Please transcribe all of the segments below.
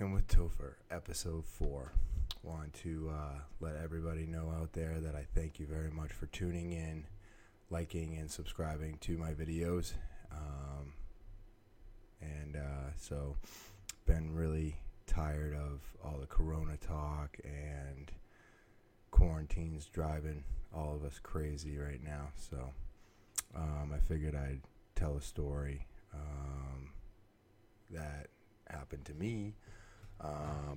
With Topher, episode four. Want to uh, let everybody know out there that I thank you very much for tuning in, liking, and subscribing to my videos. Um, and uh, so, been really tired of all the corona talk and quarantines driving all of us crazy right now. So, um, I figured I'd tell a story um, that happened to me uh,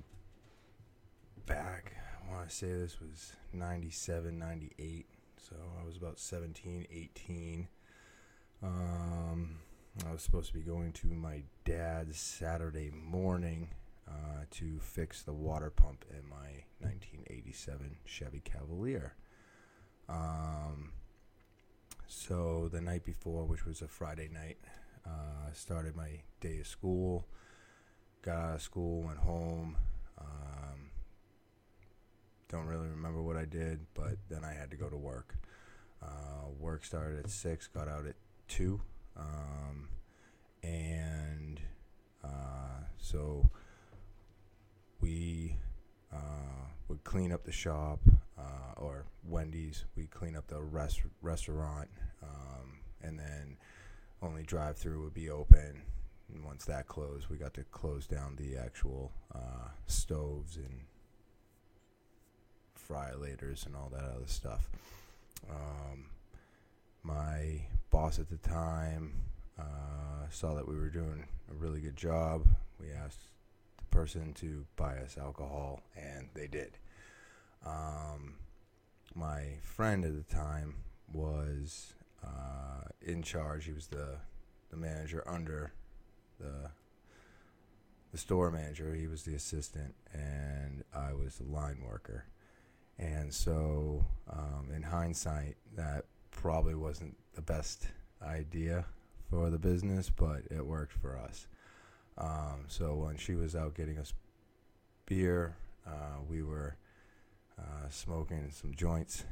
back, I want to say this was 97, 98. So I was about 17, 18. Um, I was supposed to be going to my dad's Saturday morning uh, to fix the water pump in my 1987 Chevy Cavalier. Um, so the night before, which was a Friday night, uh, started my day of school. Got out of school, went home. Um, don't really remember what I did, but then I had to go to work. Uh, work started at six, got out at two, um, and uh, so we uh, would clean up the shop uh, or Wendy's. We clean up the rest- restaurant, um, and then only drive through would be open. And once that closed, we got to close down the actual uh, stoves and fryolators and all that other stuff. Um, my boss at the time uh, saw that we were doing a really good job. We asked the person to buy us alcohol, and they did. Um, my friend at the time was uh, in charge. He was the the manager under the the store manager. He was the assistant, and I was the line worker. And so, um, in hindsight, that probably wasn't the best idea for the business, but it worked for us. Um, so when she was out getting us beer, uh, we were uh, smoking some joints,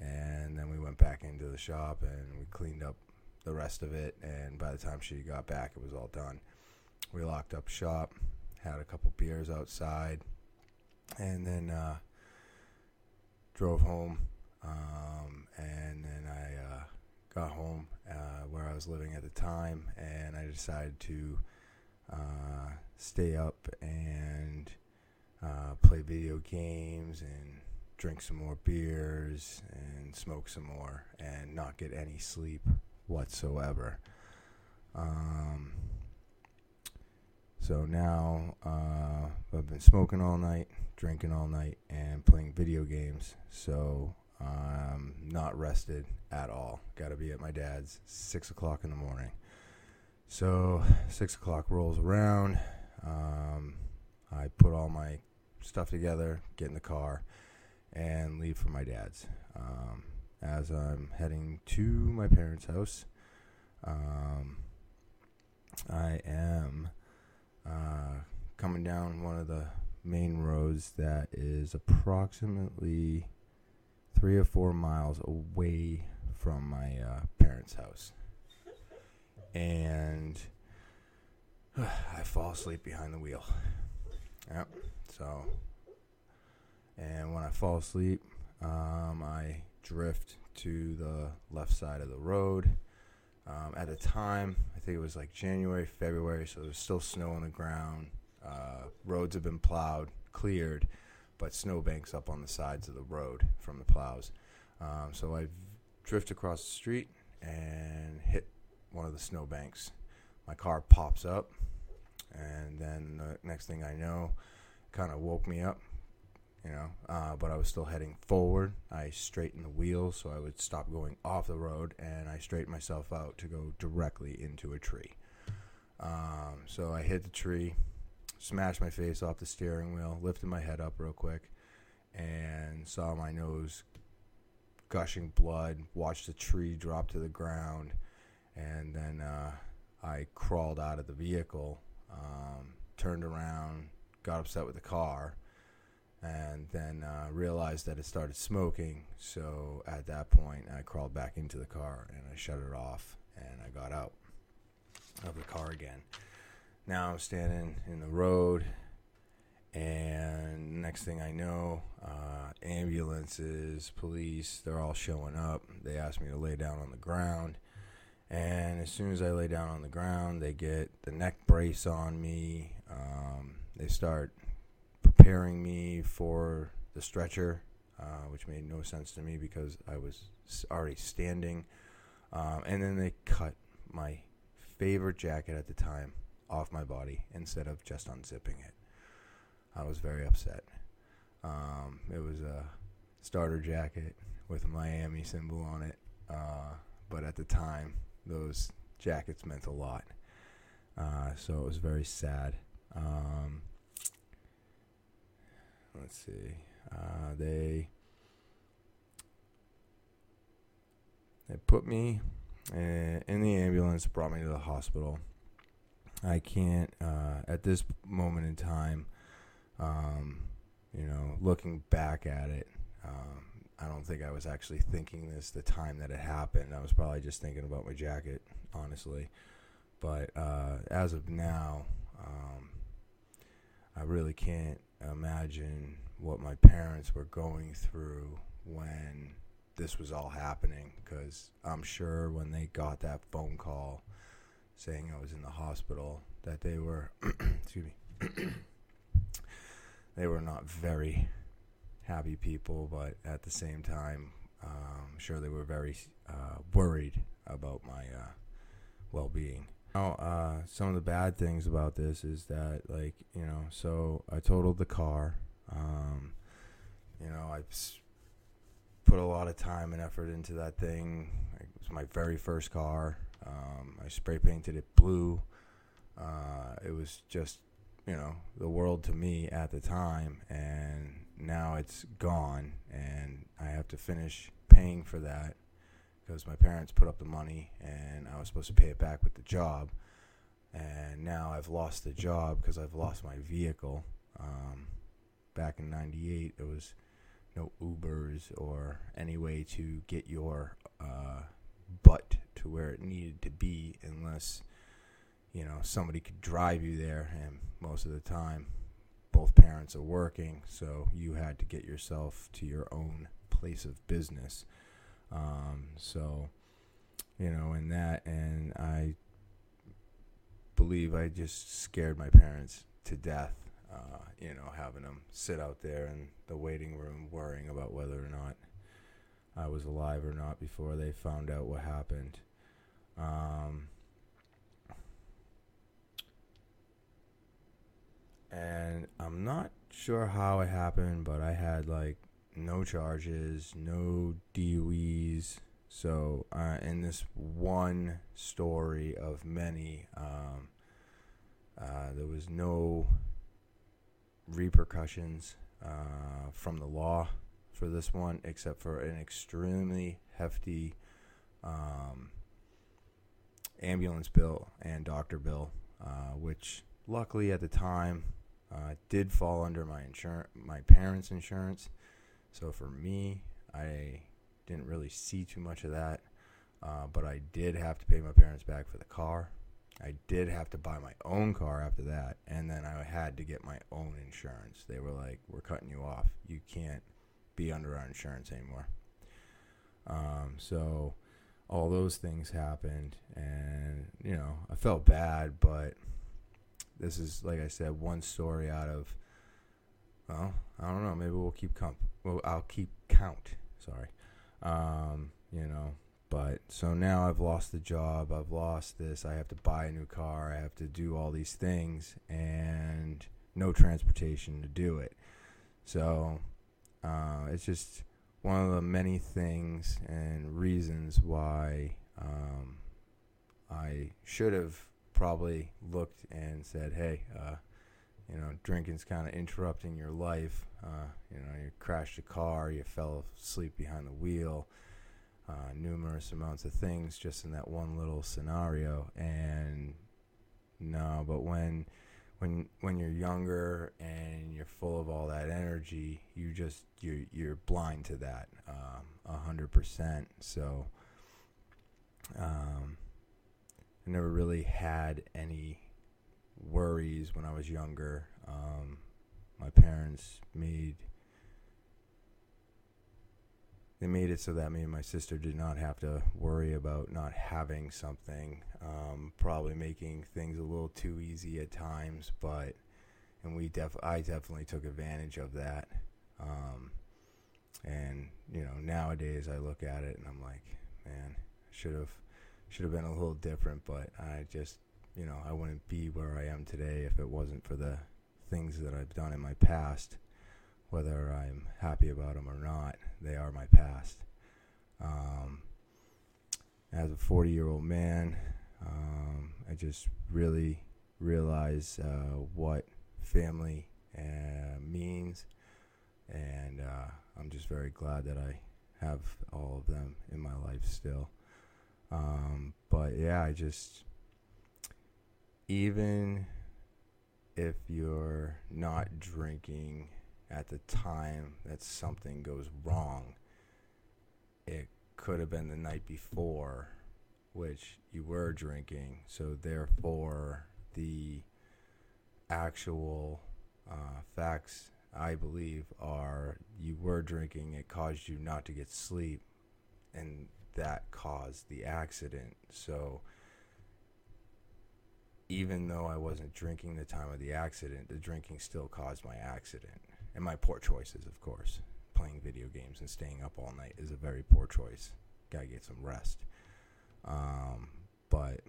and then we went back into the shop and we cleaned up the rest of it. And by the time she got back, it was all done. We locked up shop, had a couple beers outside, and then uh, drove home. Um, and then I uh, got home uh, where I was living at the time, and I decided to uh, stay up and uh, play video games and drink some more beers and smoke some more and not get any sleep whatsoever. Um, so now uh, I've been smoking all night, drinking all night, and playing video games. So I'm not rested at all. Got to be at my dad's six o'clock in the morning. So six o'clock rolls around. Um, I put all my stuff together, get in the car, and leave for my dad's. Um, as I'm heading to my parents' house, um, I am uh, coming down one of the main roads that is approximately three or four miles away from my uh, parents' house. And uh, I fall asleep behind the wheel. Yep. So, and when I fall asleep, um, I drift to the left side of the road. Um, at the time, I think it was like January, February, so there's still snow on the ground. Uh, roads have been plowed, cleared, but snowbanks up on the sides of the road from the plows. Um, so I drift across the street and hit one of the snowbanks. My car pops up, and then the next thing I know, kind of woke me up, you know. Uh, but I was still heading forward. I straightened the wheel so I would stop going off the road, and I straightened myself out to go directly into a tree. Um, so I hit the tree, smashed my face off the steering wheel, lifted my head up real quick, and saw my nose gushing blood. Watched the tree drop to the ground, and then uh, I crawled out of the vehicle, um, turned around, got upset with the car, and then uh, realized that it started smoking. So at that point, I crawled back into the car and I shut it off, and I got out of the car again. Now I'm standing in the road, And next thing I know, uh, ambulances, police, they're all showing up. They ask me to lay down on the ground. And as soon as I lay down on the ground, they get the neck brace on me. Um, they start preparing me for the stretcher, uh, which made no sense to me because I was already standing. Um, and then they cut my favorite jacket at the time off my body instead of just unzipping it. I was very upset. Um, it was a starter jacket with a Miami symbol on it, uh, but at the time, those jackets meant a lot. Uh, so it was very sad. Um, let's see. Uh, they they put me in, in the ambulance, brought me to the hospital. I can't uh, at this moment in time. Um, you know, looking back at it, um, I don't think I was actually thinking this the time that it happened. I was probably just thinking about my jacket, honestly. But uh, as of now, um, I really can't imagine what my parents were going through when this was all happening because I'm sure when they got that phone call saying I was in the hospital that they were excuse me they were not very happy people but at the same time um, I'm sure they were very uh, worried about my uh, well-being now, uh, some of the bad things about this is that, like, you know, so I totaled the car. Um, you know, I put a lot of time and effort into that thing. It was my very first car. Um, I spray painted it blue. Uh, it was just, you know, the world to me at the time. And now it's gone. And I have to finish paying for that because my parents put up the money and I was supposed to pay it back with the job. And now I've lost the job because I've lost my vehicle. Um, back in 98, there was no Ubers or any way to get your uh, butt to where it needed to be unless, you know, somebody could drive you there. And most of the time, both parents are working, so you had to get yourself to your own place of business. Um, so, you know, in that, and I believe I just scared my parents to death. Uh, you know, having them sit out there in the waiting room, worrying about whether or not I was alive or not before they found out what happened. Um, and I'm not sure how it happened, but I had like no charges, no DUIs. So, uh, in this one story of many, um, uh, there was no repercussions uh, from the law for this one, except for an extremely hefty um, ambulance bill and doctor bill, uh, which luckily at the time uh, did fall under my insurance, my parents' insurance. So for me, I didn't really see too much of that, uh, but I did have to pay my parents back for the car. I did have to buy my own car after that, and then I had to get my own insurance. They were like, "We're cutting you off. You can't be under our insurance anymore." Um, so all those things happened, and you know, I felt bad, but this is like I said, one story out of well, I don't know. Maybe we'll keep comp. Well, I'll keep count. Sorry. Um, you know, but so now I've lost the job. I've lost this. I have to buy a new car. I have to do all these things, and no transportation to do it. So uh, it's just one of the many things and reasons why um, I should have probably looked and said, "Hey, uh, you know, drinking's kind of interrupting your life. Uh, you know, you crashed a car, you fell asleep behind the wheel, uh, numerous amounts of things just in that one little scenario. And no, but when when when you're younger and you're full of all that energy, you just you're you're blind to that um, a hundred percent. So. Um, I never really had any worries when I was younger. Um, my parents made they made it so that me and my sister did not have to worry about not having something. Um, probably making things a little too easy at times, but and we def I definitely took advantage of that. Um, and you know, nowadays I look at it and I'm like, man, should have should have been a little different, but I just you know I wouldn't be where I am today if it wasn't for the things that I've done in my past whether I'm happy about them or not, they are my past. Um, as a 40 year old man, um, I just really realize uh, what family uh, means, and uh, I'm just very glad that I have all of them in my life still. Um, but yeah, I just, even if you're not drinking at the time that something goes wrong, it could have been the night before, which you were drinking. So, therefore, the actual uh, facts, I believe, are you were drinking, it caused you not to get sleep, and that caused the accident. So, even though I wasn't drinking the time of the accident, the drinking still caused my accident and my poor choices, of course. Playing video games and staying up all night is a very poor choice. Gotta get some rest. Um, but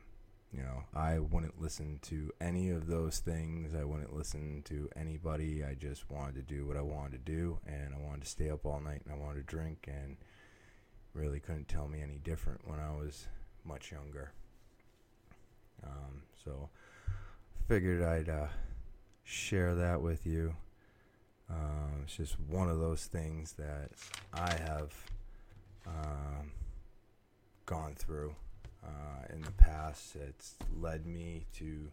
you know, I wouldn't listen to any of those things. I wouldn't listen to anybody. I just wanted to do what I wanted to do, and I wanted to stay up all night, and I wanted to drink, and really couldn't tell me any different when I was much younger. Um, so, figured I'd uh, share that with you. Um, it's just one of those things that I have um, gone through uh, in the past. It's led me to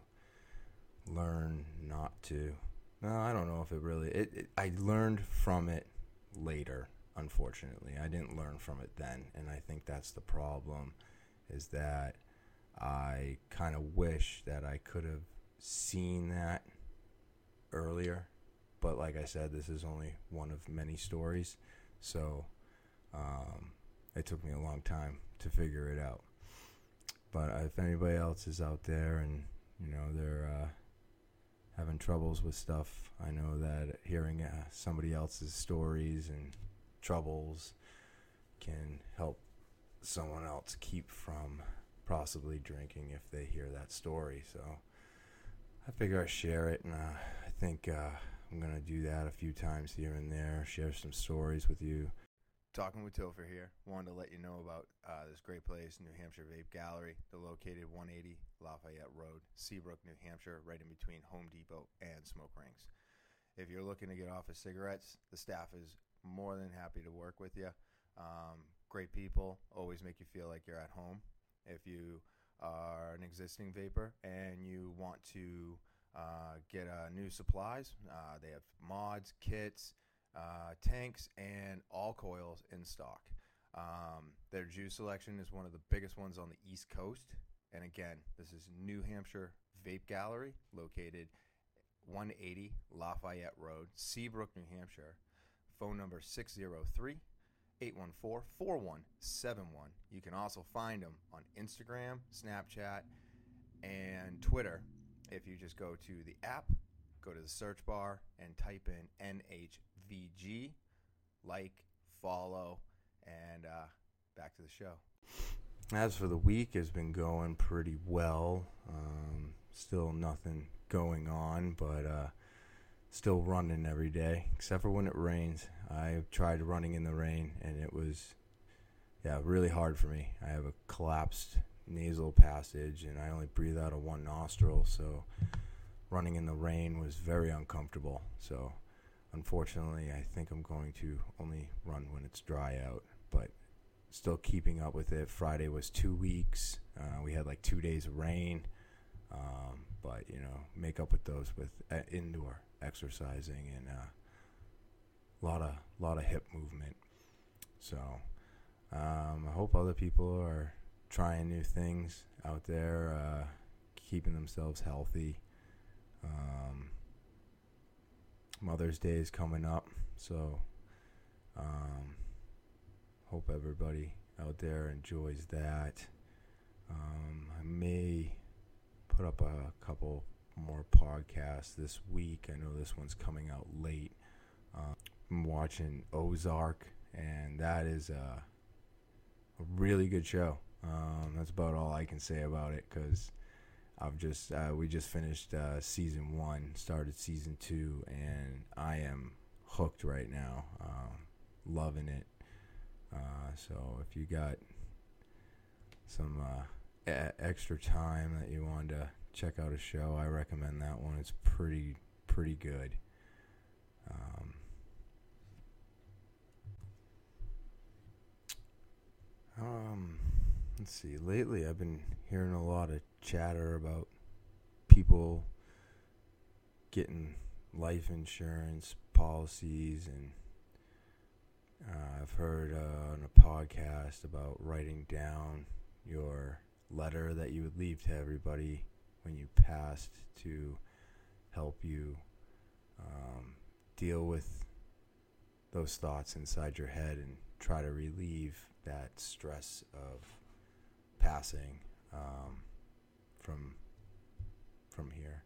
learn not to. No, I don't know if it really. It, it, I learned from it later. Unfortunately, I didn't learn from it then, and I think that's the problem. Is that I kind of wish that I could have seen that earlier but like I said, this is only one of many stories. So um, it took me a long time to figure it out. But if anybody else is out there and you know they're uh, having troubles with stuff, I know that hearing uh, somebody else's stories and troubles can help someone else keep from possibly drinking if they hear that story. So I figure I share it, and uh, I think uh, I'm to do that a few times here and there, share some stories with you. Talking with Topher here. Wanted to let you know about uh, this great place, New Hampshire Vape Gallery. They're located 180 Lafayette Road, Seabrook, New Hampshire, right in between Home Depot and Smoke Rings. If you're looking to get off of cigarettes, the staff is more than happy to work with you. Um, great people, always make you feel like you're at home. If you are an existing vapor and you want to uh, get uh, new supplies. Uh, they have mods, kits, uh, tanks, and all coils in stock. Um, their juice selection is one of the biggest ones on the East Coast. And again, this is New Hampshire Vape Gallery, located 180 Lafayette Road, Seabrook, New Hampshire. Phone number 603 814 4171. You can also find them on Instagram, Snapchat, and Twitter if you just go to the app, go to the search bar, and type in NHVG, like, follow, and uh, back to the show. As for the week, has been going pretty well. Um, still nothing going on, but uh, still running every day, except for when it rains. I tried running in the rain, and it was, yeah, really hard for me. I have a collapsed nasal passage, and I only breathe out of one nostril. So running in the rain was very uncomfortable. So unfortunately, I think I'm going to only run when it's dry out, but still keeping up with it. Friday was two weeks. Uh, we had like two days of rain, um, but you know, make up with those with uh, indoor exercising and a lot of lot of hip movement. So um, I hope other people are trying new things out there, uh, keeping themselves healthy. Um, Mother's Day is coming up, so um, hope everybody out there enjoys that. Um, I may put up a couple more podcasts this week. I know this one's coming out late. Uh, I'm watching Ozark, and that is a, a really good show. Um, that's about all I can say about it because I've just uh, we just finished uh, season one, started season two, and I am hooked right now. Um, loving it. Uh, so if you got some uh, e- extra time that you want to check out a show, I recommend that one. It's pretty pretty good. Um, um, let's see. Lately, I've been hearing a lot of chatter about people getting life insurance policies, and uh, I've heard uh, on a podcast about writing down your letter that you would leave to everybody when you passed to help you um, deal with those thoughts inside your head and try to relieve that stress of passing um, from from here.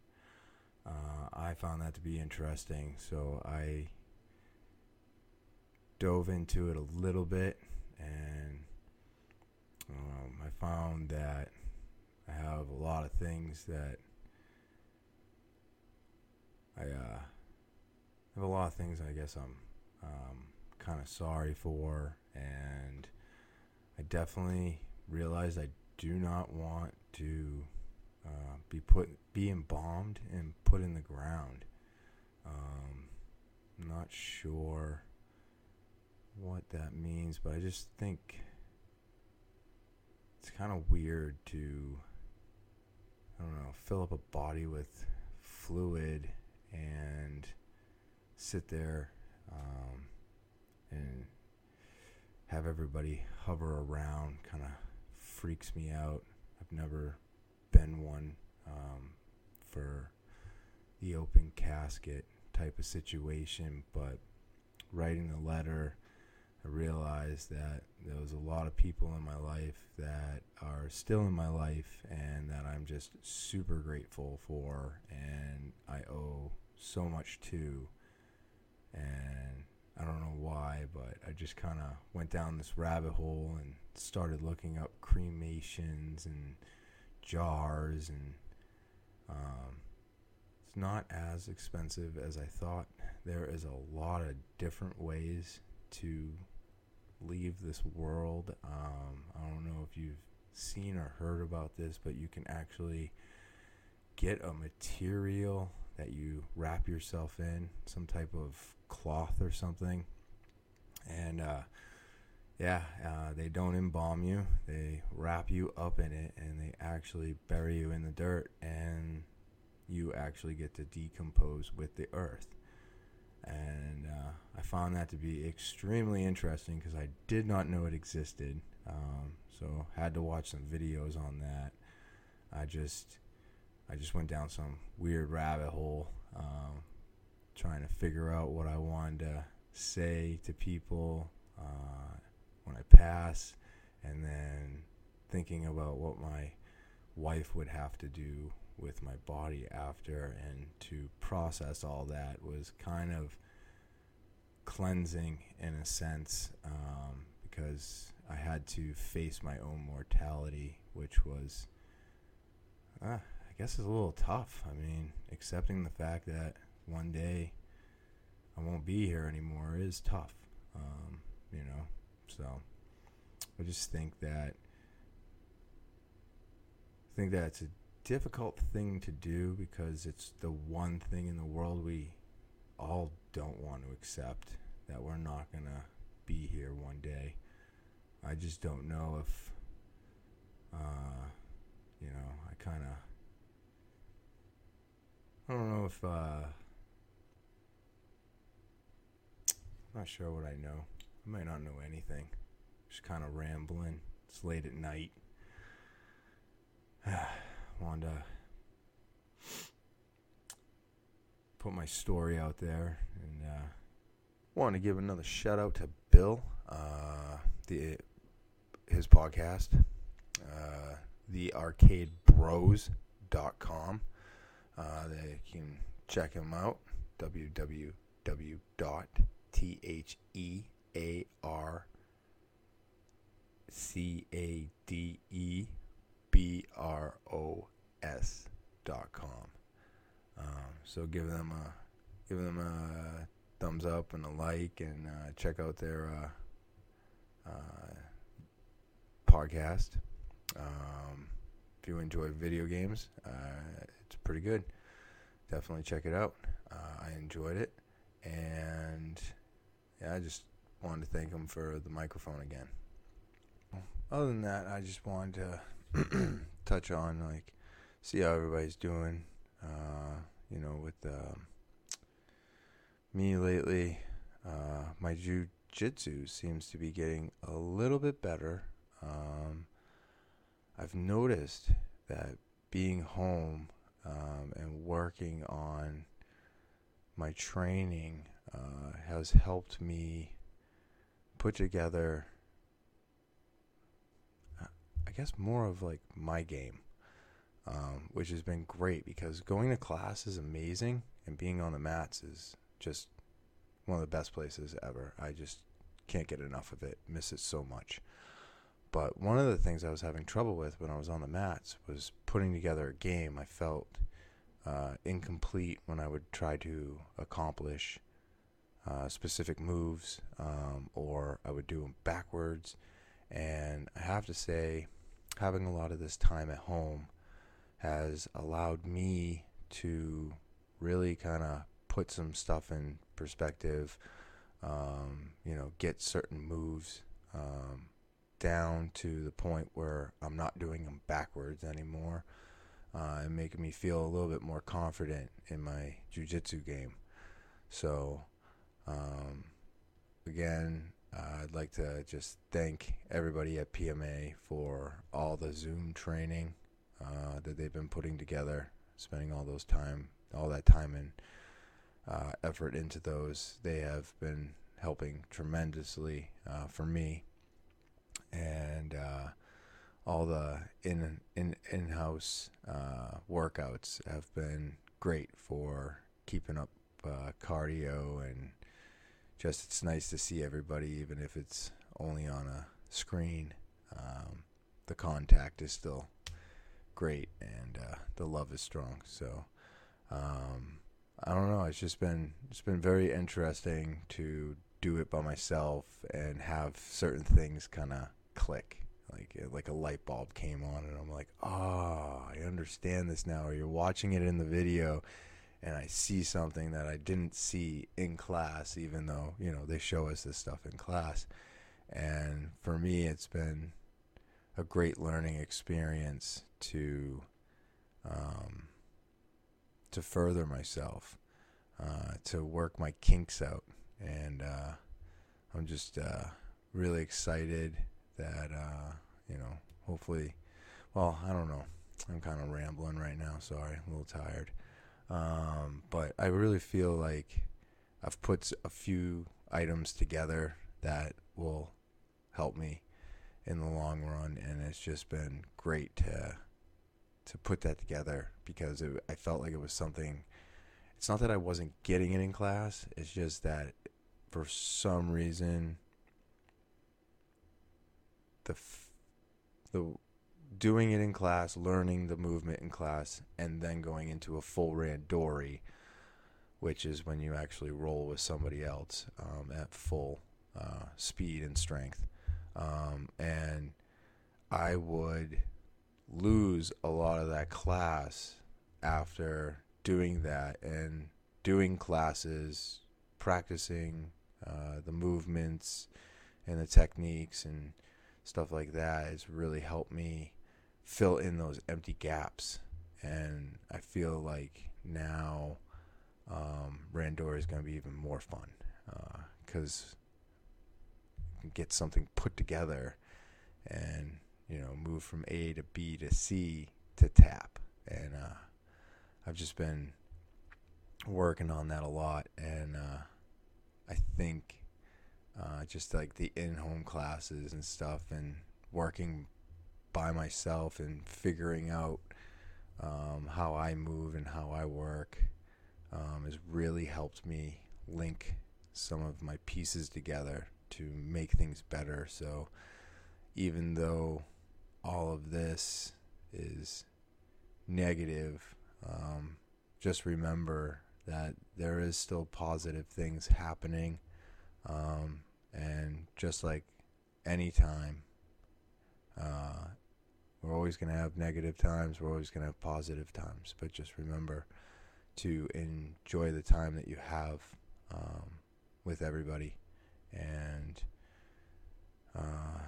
Uh, I found that to be interesting, so I dove into it a little bit, and um, I found that I have a lot of things that I uh, have a lot of things I guess I'm um, kind of sorry for, and I definitely realized I do not want to uh, be put be embalmed and put in the ground. Um, I'm not sure what that means, but I just think it's kind of weird to I don't know fill up a body with fluid and sit there um, and have everybody hover around kind of freaks me out. I've never been one um, for the open casket type of situation, but writing the letter, I realized that there was a lot of people in my life that are still in my life and that I'm just super grateful for and I owe so much to. And I don't know why, but I just kind of went down this rabbit hole and started looking up cremations and jars and um, it's not as expensive as I thought. There is a lot of different ways to leave this world. Um, I don't know if you've seen or heard about this, but you can actually get a material that you wrap yourself in, some type of cloth or something, and uh, yeah, uh, they don't embalm you. They wrap you up in it and they actually bury you in the dirt and you actually get to decompose with the earth. And uh, I found that to be extremely interesting because I did not know it existed. Um, so had to watch some videos on that. I just I just went down some weird rabbit hole um, trying to figure out what I wanted to say to people. Uh, when I pass, and then thinking about what my wife would have to do with my body after, and to process all that was kind of cleansing in a sense um, because I had to face my own mortality, which was, uh, I guess, is a little tough. I mean, accepting the fact that one day I won't be here anymore is tough. Um, you know, so I just think that I think that it's a difficult thing to do because it's the one thing in the world we all don't want to accept that we're not going to be here one day. I just don't know if uh, you know, I kind of I don't know if uh I'm not sure what I know. I might not know anything. Just kind of rambling. It's late at night. Wanted to put my story out there and uh, want to give another shout out to Bill, uh, the his podcast, uh, thearcadebros.com. Uh, they can check him out www.thearcadebros.com. Um, so give them a give them a thumbs up and a like, and uh, check out their uh, uh, podcast. Um, if you enjoy video games, uh, it's pretty good. Definitely check it out. Uh, I enjoyed it, and yeah, I just wanted to thank them for the microphone again. Other than that, I just wanted to touch on like see how everybody's doing. Uh, you know, with um, me lately, uh, my jujitsu seems to be getting a little bit better. Um, I've noticed that being home um, and working on my training uh, has helped me put together, uh, I guess, more of like my game um, which has been great because going to class is amazing and being on the mats is just one of the best places ever. I just can't get enough of it, miss it so much. But one of the things I was having trouble with when I was on the mats was putting together a game. I felt uh, incomplete when I would try to accomplish uh, specific moves, um, or I would do them backwards. And I have to say, having a lot of this time at home has allowed me to really kind of put some stuff in perspective, um, you know, get certain moves um, down to the point where I'm not doing them backwards anymore, uh, and making me feel a little bit more confident in my jujitsu game. So, um, again, uh, I'd like to just thank everybody at PMA for all the Zoom training uh, that they've been putting together, spending all those time, all that time and uh, effort into those. They have been helping tremendously uh, for me, and uh, all the in in in house uh, workouts have been great for keeping up cardio and just it's nice to see everybody, even if it's only on a screen. Um, the contact is still great, and uh, the love is strong. So um, I don't know. It's just been it's been very interesting to do it by myself and have certain things kind of click. Like like a light bulb came on, and I'm like, ah, oh, I understand this now. Or you're watching it in the video, and I see something that I didn't see in class, even though you know they show us this stuff in class. And for me, it's been a great learning experience to um, to further myself, uh, to work my kinks out, and uh, I'm just uh, really excited that uh, you know, hopefully, well, I don't know, I'm kind of rambling right now. Sorry, a little tired, um, but I really feel like I've put a few items together that will help me in the long run, and it's just been great to to put that together because it, I felt like it was something. It's not that I wasn't getting it in class; it's just that for some reason the the doing it in class, learning the movement in class, and then going into a full randori, which is when you actually roll with somebody else um, at full uh, speed and strength. Um, and I would lose a lot of that class after doing that and doing classes, practicing uh, the movements and the techniques and stuff like that has really helped me fill in those empty gaps. And I feel like now um, Randori is going to be even more fun because uh, get something put together and you know move from A to B to C to tap and uh, I've just been working on that a lot, and uh, I think uh, just like the in-home classes and stuff, and working by myself and figuring out um, how I move and how I work um, has really helped me link some of my pieces together to make things better. So even though all of this is negative, um, just remember that there is still positive things happening. Um, and just like any time, uh, we're always going to have negative times, we're always going to have positive times. But just remember to enjoy the time that you have um, with everybody. And uh,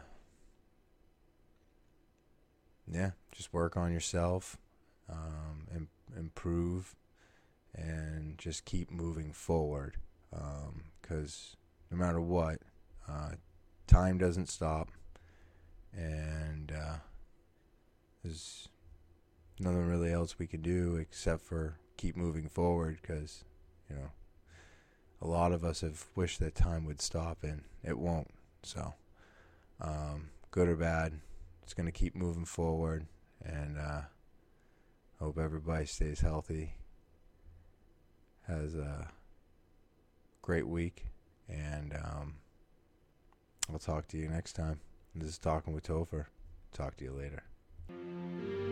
yeah, just work on yourself, um, improve, and just keep moving forward. Because um, no matter what, uh, time doesn't stop, and uh, there's nothing really else we can do except for keep moving forward. Because you know, a lot of us have wished that time would stop, and it won't. So, um, good or bad, it's going to keep moving forward, and uh, hope everybody stays healthy, has a great week, and um, I'll talk to you next time. This is Talking with Topher. Talk to you later. Música